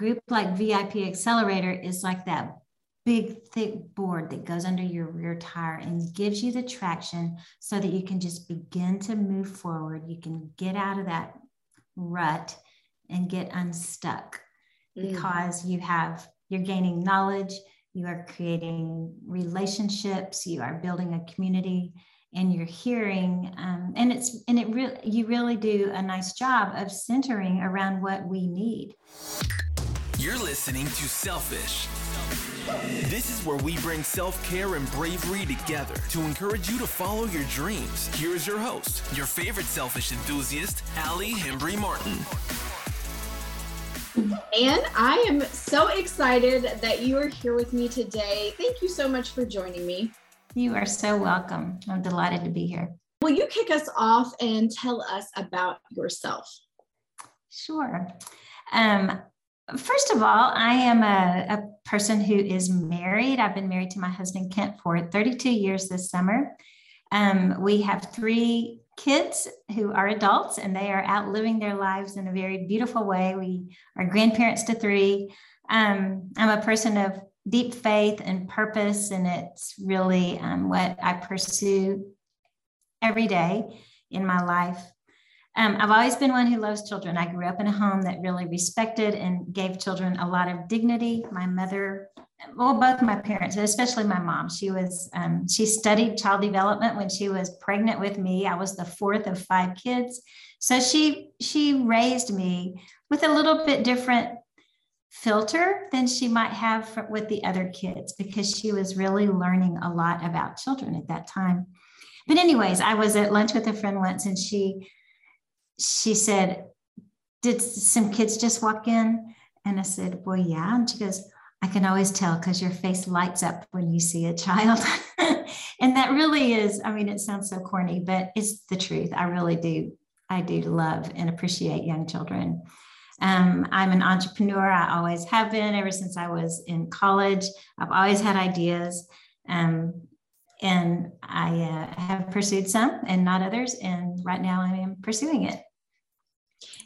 group like VIP Accelerator is like that big, thick board that goes under your rear tire and gives you the traction so that you can just begin to move forward. You can get out of that rut and get unstuck mm. because you have, you're gaining knowledge, you are creating relationships, you are building a community and you're hearing um, and it's and it really you really do a nice job of centering around what we need you're listening to selfish this is where we bring self-care and bravery together to encourage you to follow your dreams here is your host your favorite selfish enthusiast allie hembry martin and I am so excited that you are here with me today. Thank you so much for joining me. You are so welcome. I'm delighted to be here. Will you kick us off and tell us about yourself? Sure. Um, first of all, I am a, a, person who is married. I've been married to my husband, Kent, for 32 years this summer. Um, we have three kids who are adults and they are out living their lives in a very beautiful way. We are grandparents to three. Um, I'm a person of deep faith and purpose, and it's really um, what I pursue every day in my life. Um, I've always been one who loves children. I grew up in a home that really respected and gave children a lot of dignity. My mother, well, both my parents, especially my mom, she was um, she studied child development when she was pregnant with me. I was the fourth of five kids, so she she raised me with a little bit different filter than she might have for, with the other kids because she was really learning a lot about children at that time. But anyways, I was at lunch with a friend once and she she said, "Did some kids just walk in?" And I said, "Well, yeah." And she goes, "I can always tell because your face lights up when you see a child." and that really is, I mean, it sounds so corny, but it's the truth. I really do I do love and appreciate young children. Um, I'm an entrepreneur. I always have been ever since I was in college. I've always had ideas. Um, and I uh, have pursued some and not others. And right now I am pursuing it.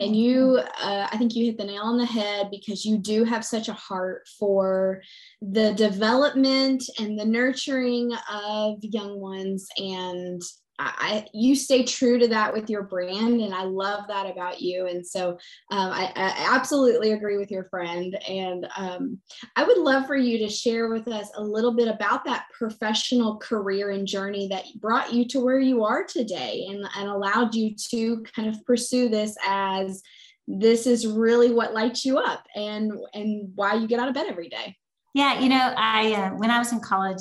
And you, uh, I think you hit the nail on the head because you do have such a heart for the development and the nurturing of young ones. And I, you stay true to that with your brand, and I love that about you. And so, um, I, I, absolutely agree with your friend. And um, I would love for you to share with us a little bit about that professional career and journey that brought you to where you are today, and, and allowed you to kind of pursue this as this is really what lights you up, and and why you get out of bed every day. Yeah, you know, I uh, when I was in college,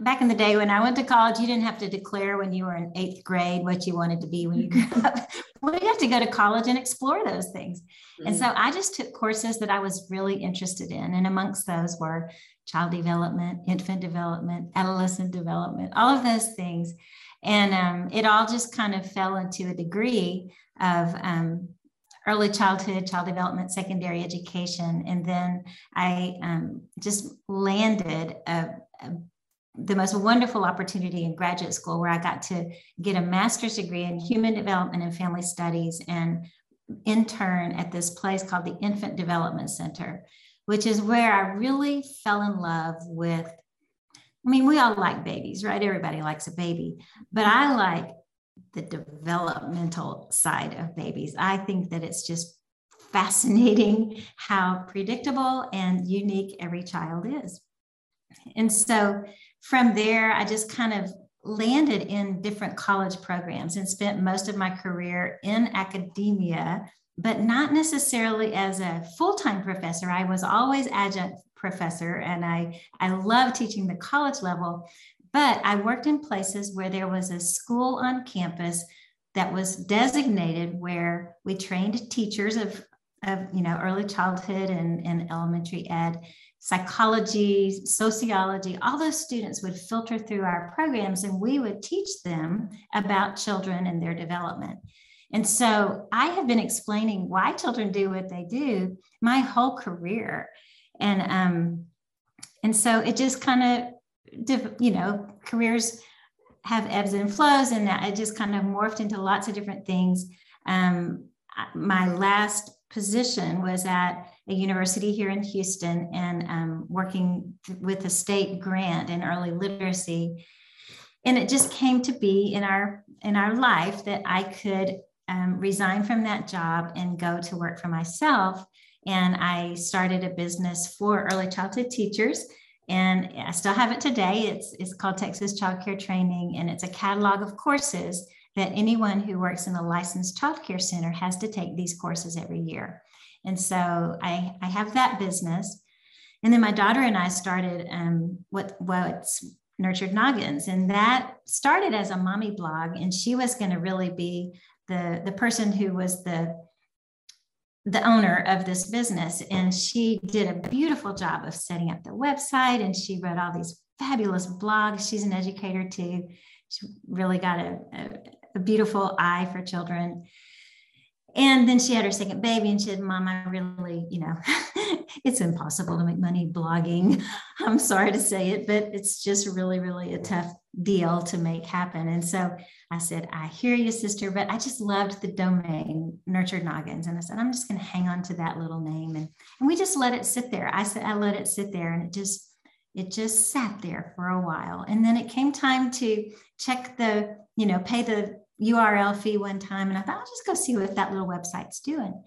back in the day when I went to college, you didn't have to declare when you were in eighth grade what you wanted to be when you grew up. we got to go to college and explore those things. Mm-hmm. And so mm. I just took courses that I was really interested in. And amongst those were child development, infant development, adolescent development, all of those things. And um, it all just kind of fell into a degree of um, early childhood, child development, secondary education. And then I um, just landed a, a the most wonderful opportunity in graduate school where I got to get a master's degree in human development and family studies and intern at this place called the Infant Development Center, which is where I really fell in love with. I mean, we all like babies, right? Everybody likes a baby, but I like the developmental side of babies. I think that it's just fascinating how predictable and unique every child is. And so from there, I just kind of landed in different college programs and spent most of my career in academia, but not necessarily as a full time professor. I was always adjunct professor and I, I love teaching the college level, but I worked in places where there was a school on campus that was designated where we trained teachers of, of you know early childhood and, and elementary ed psychology, sociology, all those students would filter through our programs and we would teach them about children and their development. And so I have been explaining why children do what they do my whole career. And um, and so it just kind of, you know, careers have ebbs and flows, and it just kind of morphed into lots of different things. Um, my last position was at a university here in Houston and um, working with a state grant in early literacy. And it just came to be in our in our life that I could um, resign from that job and go to work for myself. And I started a business for early childhood teachers. And I still have it today. It's, it's called Texas Child Care Training, and it's a catalog of courses that anyone who works in a licensed child care center has to take these courses every year. And so I, I have that business. And then my daughter and I started um, what what's Nurtured Noggins, and that started as a mommy blog. And she was going to really be the the person who was the the owner of this business and she did a beautiful job of setting up the website and she wrote all these fabulous blogs she's an educator too she really got a, a, a beautiful eye for children. And then she had her second baby and she said mom i really you know it's impossible to make money blogging. I'm sorry to say it but it's just really really a tough deal to make happen. And so i said i hear you sister but i just loved the domain nurtured noggins. And i said i'm just going to hang on to that little name. And, and we just let it sit there. I said i let it sit there and it just it just sat there for a while and then it came time to check the you know pay the URL fee one time, and I thought I'll just go see what that little website's doing.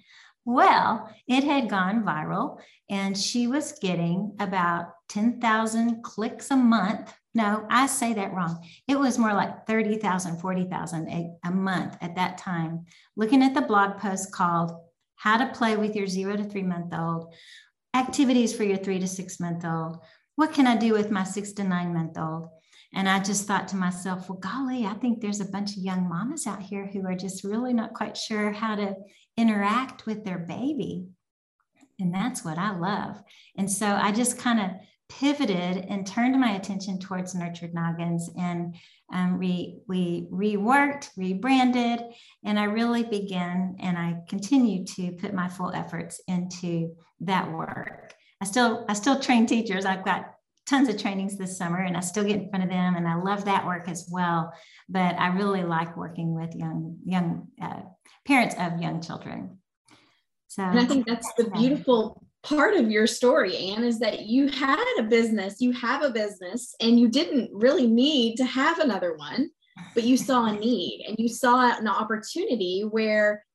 Well, it had gone viral, and she was getting about 10,000 clicks a month. No, I say that wrong. It was more like 30,000, 40,000 a, a month at that time. Looking at the blog post called How to Play with Your Zero to Three Month Old, Activities for Your Three to Six Month Old, What Can I Do with My Six to Nine Month Old? And I just thought to myself, well, golly, I think there's a bunch of young mamas out here who are just really not quite sure how to interact with their baby. And that's what I love. And so I just kind of pivoted and turned my attention towards Nurtured Noggins and um, we, we reworked, rebranded, and I really began and I continue to put my full efforts into that work. I still I still train teachers. I've got tons of trainings this summer and I still get in front of them and I love that work as well. But I really like working with young, young uh, parents of young children. So and I think that's the beautiful part of your story, Anne, is that you had a business, you have a business, and you didn't really need to have another one, but you saw a need and you saw an opportunity where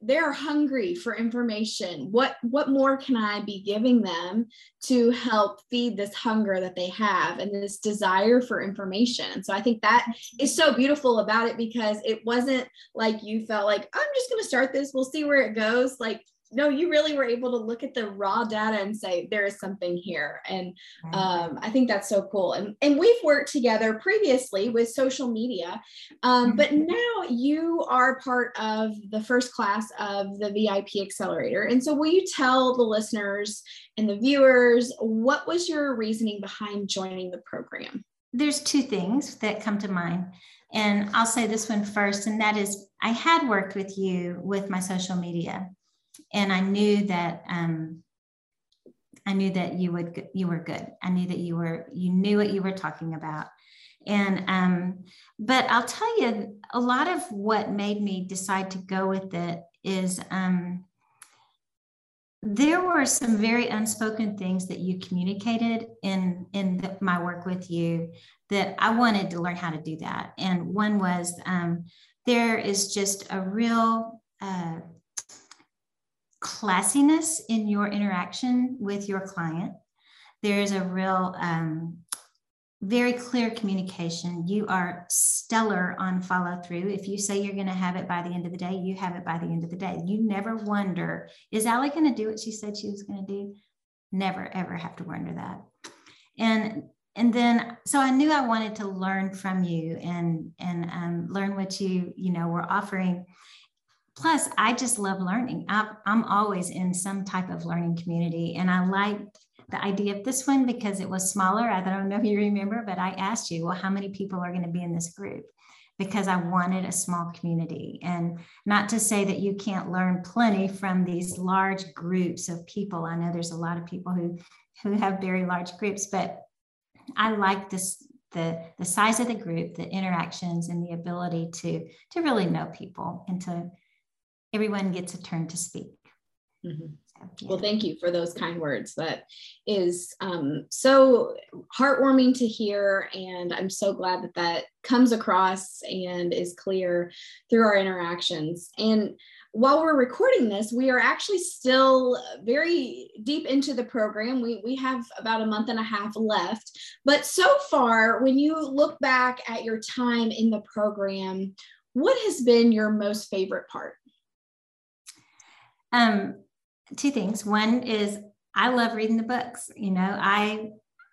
they're hungry for information. What what more can i be giving them to help feed this hunger that they have and this desire for information? So i think that is so beautiful about it because it wasn't like you felt like i'm just going to start this. We'll see where it goes. Like no, you really were able to look at the raw data and say there is something here, and um, I think that's so cool. And and we've worked together previously with social media, um, but mm-hmm. now you are part of the first class of the VIP Accelerator. And so, will you tell the listeners and the viewers what was your reasoning behind joining the program? There's two things that come to mind. And I'll say this one first, and that is I had worked with you with my social media and I knew that um, I knew that you would you were good. I knew that you were you knew what you were talking about. And um, but I'll tell you, a lot of what made me decide to go with it is um, there were some very unspoken things that you communicated in in the, my work with you that I wanted to learn how to do that. And one was um, there is just a real uh, classiness in your interaction with your client. There's a real, um, very clear communication. You are stellar on follow through. If you say you're going to have it by the end of the day, you have it by the end of the day. You never wonder, is Allie going to do what she said she was going to do? Never, ever have to wonder that. And and then so i knew i wanted to learn from you and and um, learn what you you know were offering plus i just love learning. I'm, I'm always in some type of learning community and i liked the idea of this one because it was smaller. I don't know if you remember but i asked you well how many people are going to be in this group? Because i wanted a small community. And not to say that you can't learn plenty from these large groups of people. I know there's a lot of people who who have very large groups but i like this the the size of the group the interactions and the ability to to really know people and to everyone gets a turn to speak. Mm-hmm. yeah. Well, thank you for those kind words. That is um, so heartwarming to hear. And I'm so glad that that comes across and is clear through our interactions. And while we're recording this, we are actually still very deep into the program. We, we have about a month and a half left. But so far, when you look back at your time in the program, what has been your most favorite part? Um, two things. One is I love reading the books. You know, I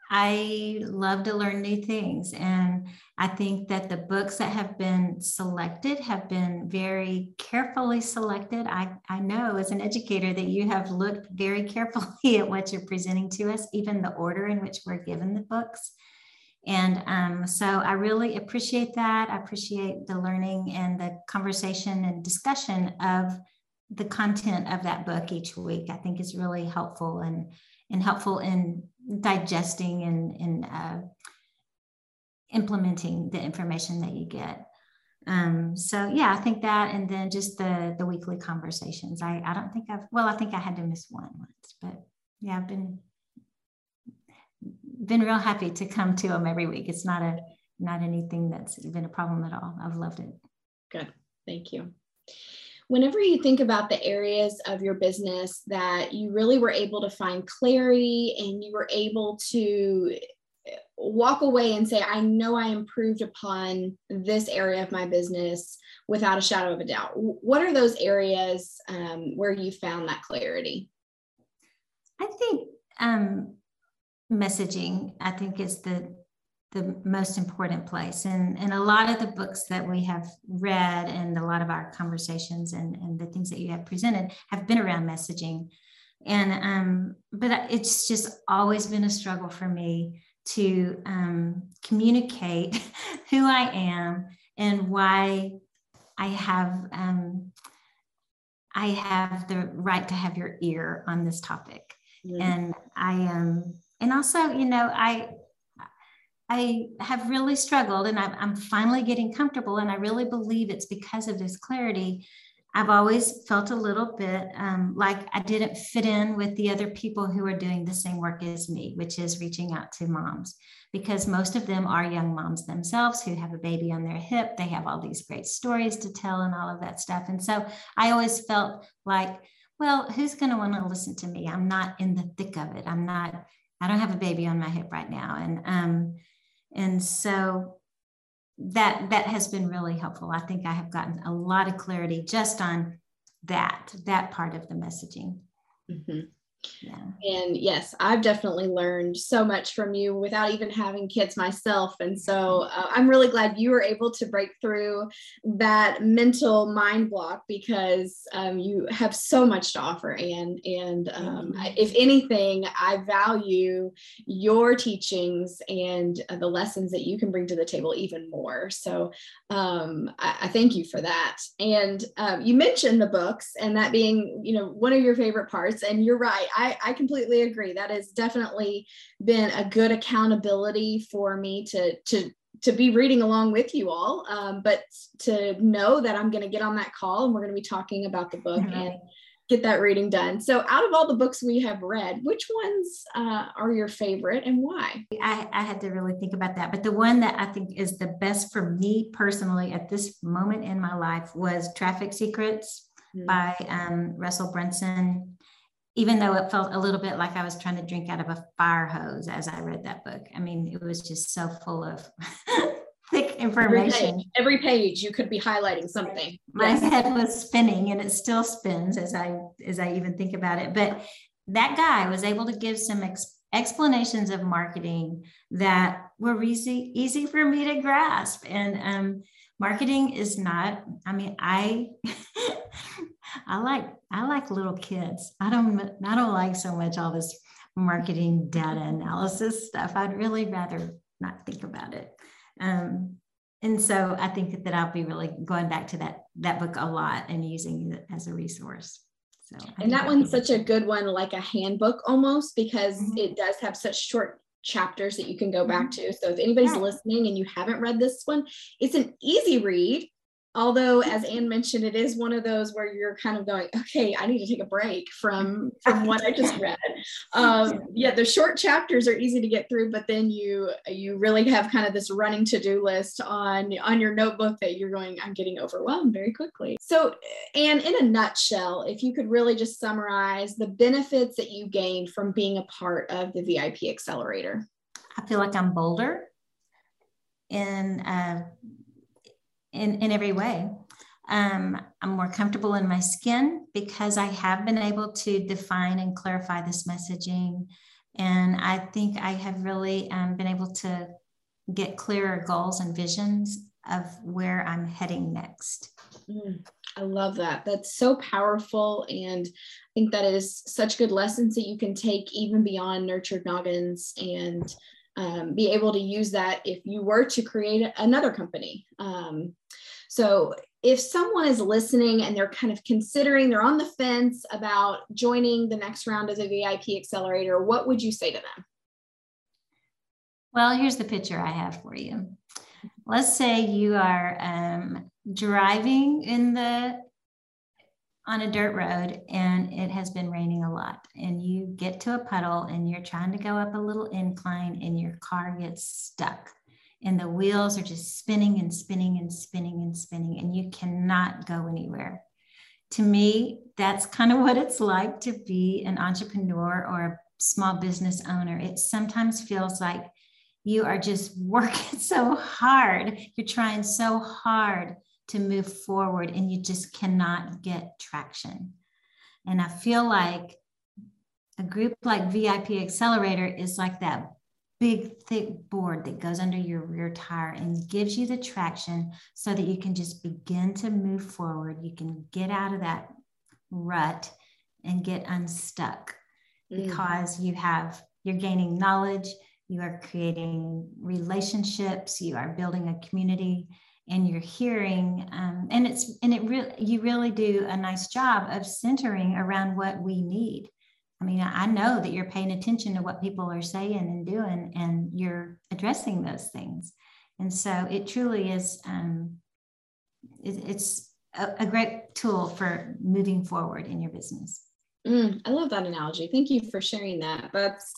I love to learn new things. And I think that the books that have been selected have been very carefully selected. I, I know as an educator that you have looked very carefully at what you're presenting to us, even the order in which we're given the books. And um, so I really appreciate that. I appreciate the learning and the conversation and discussion of the content of that book each week. I think is really helpful and and helpful in digesting and, and uh, implementing the information that you get. Um, so yeah, I think that, and then just the the weekly conversations. I I don't think I've well, I think I had to miss one once, but yeah, I've been been real happy to come to them every week. It's not a not anything that's been a problem at all. I've loved it. Good, thank you whenever you think about the areas of your business that you really were able to find clarity and you were able to walk away and say, I know I improved upon this area of my business without a shadow of a doubt. What are those areas um, where you found that clarity? I think um, messaging, I think, is the the most important place. And, and a lot of the books that we have read and a lot of our conversations and, and the things that you have presented have been around messaging. And um, but it's just always been a struggle for me to um, communicate who I am and why I have um, I have the right to have your ear on this topic. Mm-hmm. And I am, um, and also, you know, I I have really struggled and I'm finally getting comfortable. And I really believe it's because of this clarity. I've always felt a little bit um, like I didn't fit in with the other people who are doing the same work as me, which is reaching out to moms, because most of them are young moms themselves who have a baby on their hip. They have all these great stories to tell and all of that stuff. And so I always felt like, well, who's going to want to listen to me? I'm not in the thick of it. I'm not, I don't have a baby on my hip right now. And, um, and so that that has been really helpful i think i have gotten a lot of clarity just on that that part of the messaging mm-hmm. Yeah. And yes, I've definitely learned so much from you without even having kids myself. And so uh, I'm really glad you were able to break through that mental mind block because um, you have so much to offer. And, and um, mm-hmm. if anything, I value your teachings and uh, the lessons that you can bring to the table even more. So um, I, I, thank you for that. And um, you mentioned the books and that being, you know, one of your favorite parts. And you're right. I, I completely agree. That has definitely been a good accountability for me to to to be reading along with you all, um, but to know that I'm going to get on that call and we're going to be talking about the book mm-hmm. and get that reading done. So, out of all the books we have read, which ones uh, are your favorite and why? I, I, had to really think about that. But the one that I think is the best for me personally at this moment in my life was Traffic Secrets mm-hmm. by um, Russell Brunson even though it felt a little bit like I was trying to drink out of a fire hose as I read that book. I mean, it was just so full of thick information. Every page, every page, you could be highlighting something. My yes. head was spinning and it still spins as I as I even think about it. But that guy was able to give some ex- explanations of marketing that were easy easy for me to grasp. And um, marketing is not, I mean, I I like I like little kids. I don't I don't like so much all this marketing data analysis stuff. I'd really rather not think about it. Um, and so I think that I'll be really going back to that that book a lot and using it as a resource. So and that one's such a good one, like a handbook almost, because mm-hmm. it does have such short chapters that you can go back mm-hmm. to. So if anybody's yeah. listening and you haven't read this one, it's an easy read although as anne mentioned it is one of those where you're kind of going okay i need to take a break from from what i just read. Um, yeah. the short chapters are easy to get through but then you you really have kind of this running to-do list on on your notebook that you're going i'm getting overwhelmed very quickly. So and in a nutshell if you could really just summarize the benefits that you gained from being a part of the vip accelerator. I feel like i'm bolder in uh, in, in every way. Um, I'm more comfortable in my skin because I have been able to define and clarify this messaging. And I think I have really um, been able to get clearer goals and visions of where I'm heading next. Mm, I love that. That's so powerful. And I think that is such good lessons that you can take even beyond nurtured noggins and um, be able to use that if you were to create another company. Um, so if someone is listening and they're kind of considering, they're on the fence about joining the next round of the VIP accelerator, what would you say to them? Well, here's the picture I have for you. Let's say you are um, driving in the on a dirt road and it has been raining a lot. And you get to a puddle and you're trying to go up a little incline and your car gets stuck. And the wheels are just spinning and spinning and spinning and spinning and you cannot go anywhere. To me that's kind of what it's like to be an entrepreneur or a small business owner. It sometimes feels like you are just working so hard. You're trying so hard to move forward and you just cannot get traction. And I feel like a group like VIP Accelerator is like that big, thick board that goes under your rear tire and gives you the traction so that you can just begin to move forward. You can get out of that rut and get unstuck mm. because you have, you're gaining knowledge, you are creating relationships, you are building a community, and you're hearing um, and it's and it really you really do a nice job of centering around what we need. I mean i know that you're paying attention to what people are saying and doing and you're addressing those things. And so it truly is um, it, it's a, a great tool for moving forward in your business Mm, I love that analogy. Thank you for sharing that. That's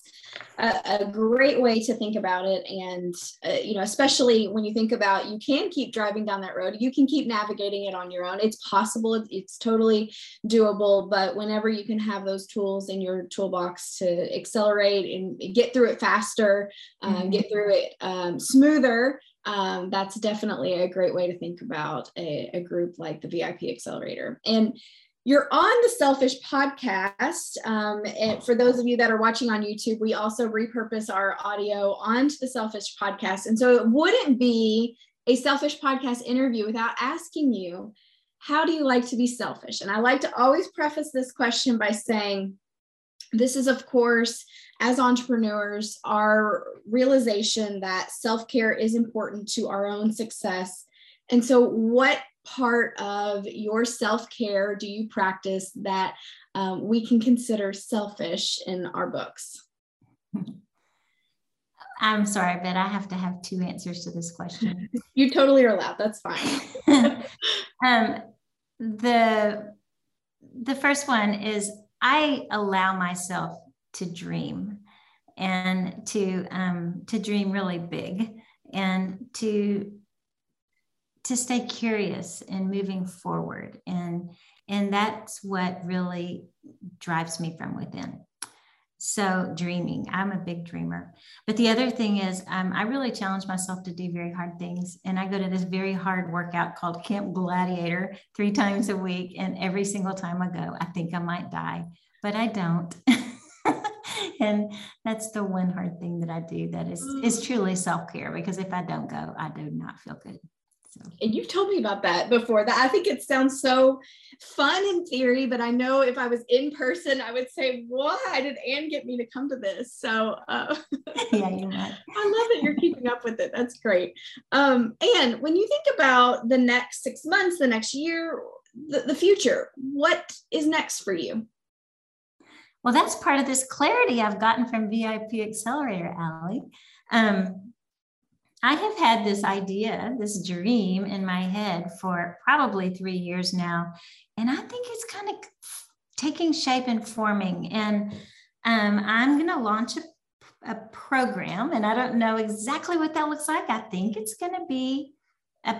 a, a great way to think about it. And, uh, you know, especially when you think about you can keep driving down that road, you can keep navigating it on your own. It's possible, it's, it's totally doable. But whenever you can have those tools in your toolbox to accelerate and get through it faster, um, mm-hmm. get through it um, smoother, um, that's definitely a great way to think about a, a group like the VIP Accelerator. And you're on the Selfish podcast. Um, for those of you that are watching on YouTube, we also repurpose our audio onto the Selfish podcast. And so it wouldn't be a Selfish podcast interview without asking you, how do you like to be selfish? And I like to always preface this question by saying, this is, of course, as entrepreneurs, our realization that self care is important to our own success. And so, what part of your self care do you practice that um, we can consider selfish in our books? I'm sorry, but I have to have two answers to this question. you totally are allowed. That's fine. um, the the first one is I allow myself to dream and to um, to dream really big and to to stay curious and moving forward. And and that's what really drives me from within. So dreaming i'm a big dreamer. But the other thing is um, i really challenge myself to do very hard things. And i go to this very hard workout called camp gladiator three times a week. And every single time i go i think i might die but i don't. And that's the one hard thing that i do that is is truly self-care because if i don't go i do not feel good and you've told me about that before. That I think it sounds so fun in theory, but I know if I was in person, I would say, "Why did Anne get me to come to this?" So, uh, yeah, you're right. I love that you're keeping up with it. That's great. Um, and when you think about the next six months, the next year, the, the future, what is next for you? Well, that's part of this clarity I've gotten from VIP Accelerator, Allie. Um, I have had this idea, this dream in my head for probably three years now. And I think it's kind of taking shape and forming. And um, I'm going to launch a, a program, and I don't know exactly what that looks like. I think it's going to be a,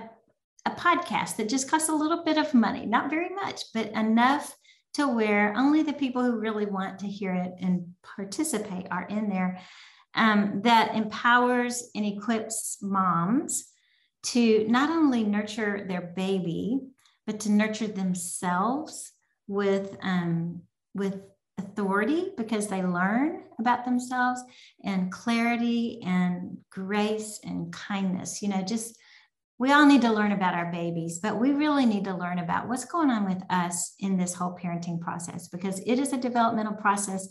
a podcast that just costs a little bit of money, not very much, but enough to where only the people who really want to hear it and participate are in there um, that empowers and equips moms to not only nurture their baby, but to nurture themselves with, um, with authority because they learn about themselves and clarity and grace and kindness. You know, just we all need to learn about our babies, but we really need to learn about what's going on with us in this whole parenting process because it is a developmental process,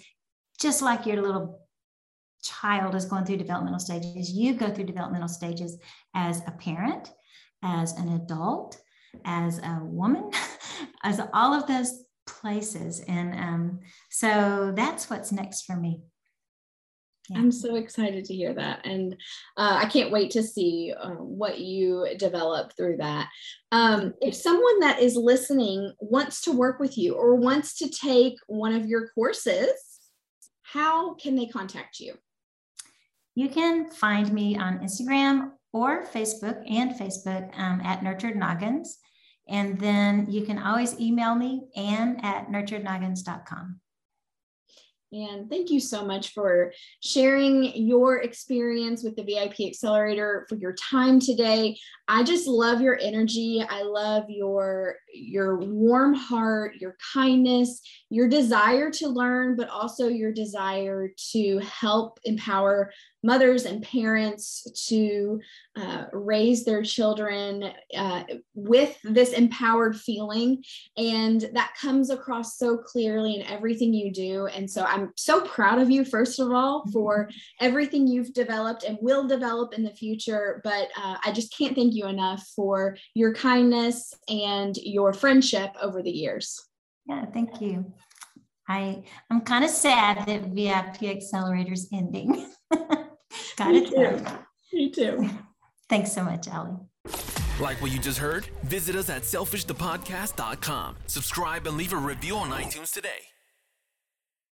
just like your little child is going through developmental stages. You go through developmental stages as a parent, as an adult, as a woman, as all of those places. And um, so that's what's next for me. Yeah. I'm so excited to hear that. And uh, I can't wait to see uh, what you develop through that. Um, if someone that is listening wants to work with you or wants to take one of your courses, how can they contact you? You can find me on Instagram or Facebook and Facebook um, at Nurtured Noggins. And then you can always email me, Anne at nurturednoggins.com. And thank you so much for sharing your experience with the VIP Accelerator, for your time today. I just love your energy. I love your your warm heart, your kindness, your desire to learn, but also your desire to help empower mothers and parents to uh, raise their children uh, with this empowered feeling. And that comes across so clearly in everything you do. And so I'm so proud of you, first of all, mm-hmm. for everything you've developed and will develop in the future. But uh, I just can't thank you enough for your kindness and your friendship over the years. Yeah, thank you. I I'm kind of sad that VIP Accelerator's ending. Got Me it. Too. Me too. Thanks so much, Allie. Like what you just heard? Visit us at selfishthepodcast.com. Subscribe and leave a review on iTunes today.